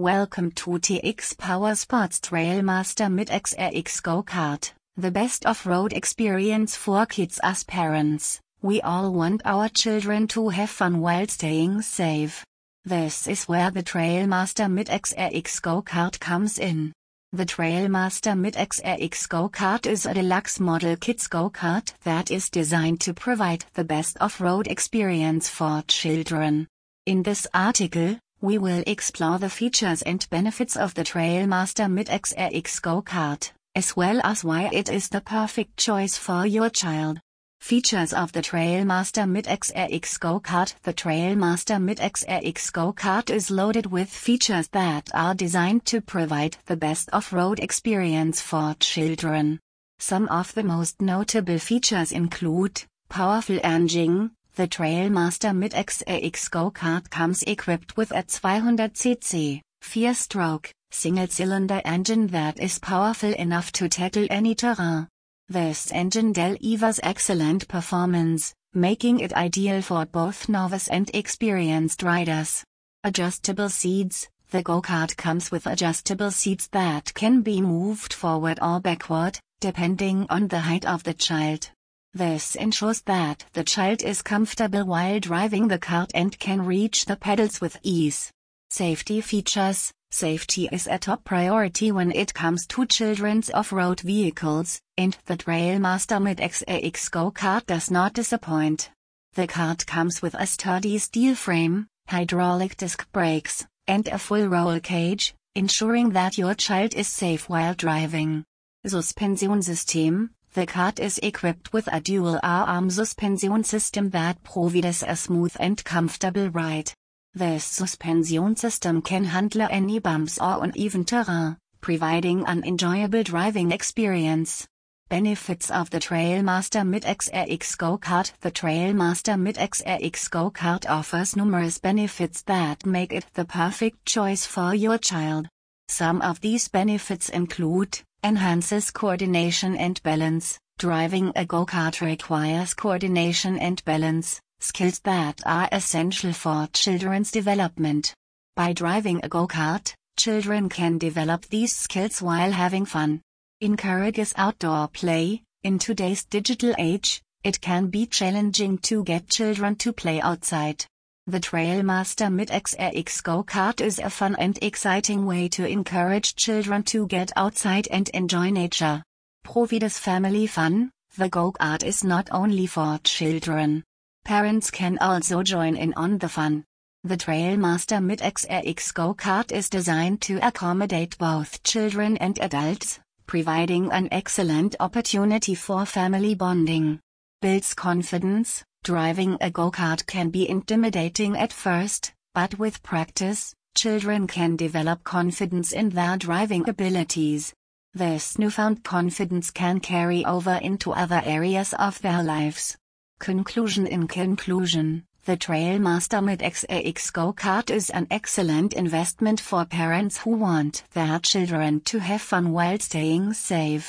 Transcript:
Welcome to TX Power Sports Trailmaster Mid XRX Go Kart, the best off-road experience for kids as parents. We all want our children to have fun while staying safe. This is where the Trailmaster Mid XRX Go Kart comes in. The Trailmaster Mid XRX Go Kart is a deluxe model kids go kart that is designed to provide the best off-road experience for children. In this article, we will explore the features and benefits of the Trailmaster Mid XRX Go Kart, as well as why it is the perfect choice for your child. Features of the Trailmaster Mid XRX Go Kart The Trailmaster Mid XRX Go Kart is loaded with features that are designed to provide the best off-road experience for children. Some of the most notable features include powerful engine, the Trailmaster Mid XRX Go-Kart comes equipped with a 200cc, 4-stroke, single-cylinder engine that is powerful enough to tackle any terrain. This engine delivers excellent performance, making it ideal for both novice and experienced riders. Adjustable seats The go-kart comes with adjustable seats that can be moved forward or backward, depending on the height of the child. This ensures that the child is comfortable while driving the cart and can reach the pedals with ease. Safety features Safety is a top priority when it comes to children's off-road vehicles, and the Trailmaster Mid XRX Go-Kart does not disappoint. The kart comes with a sturdy steel frame, hydraulic disc brakes, and a full roll cage, ensuring that your child is safe while driving. Suspensionssystem the kart is equipped with a dual R-arm suspension system that provides a smooth and comfortable ride. This suspension system can handle any bumps or uneven terrain, providing an enjoyable driving experience. Benefits of the Trailmaster Mid XRX Go-Kart The Trailmaster Mid XRX Go-Kart offers numerous benefits that make it the perfect choice for your child. Some of these benefits include enhances coordination and balance. Driving a go-kart requires coordination and balance, skills that are essential for children's development. By driving a go-kart, children can develop these skills while having fun. Encourages outdoor play. In today's digital age, it can be challenging to get children to play outside. The Trailmaster Mid XRX Go-Kart is a fun and exciting way to encourage children to get outside and enjoy nature. Provides family fun, the go-kart is not only for children. Parents can also join in on the fun. The Trailmaster Mid XRX Go-Kart is designed to accommodate both children and adults, providing an excellent opportunity for family bonding. Builds confidence, Driving a go-kart can be intimidating at first, but with practice, children can develop confidence in their driving abilities. This newfound confidence can carry over into other areas of their lives. Conclusion In conclusion, the Trailmaster Mid XRX Go-Kart is an excellent investment for parents who want their children to have fun while staying safe.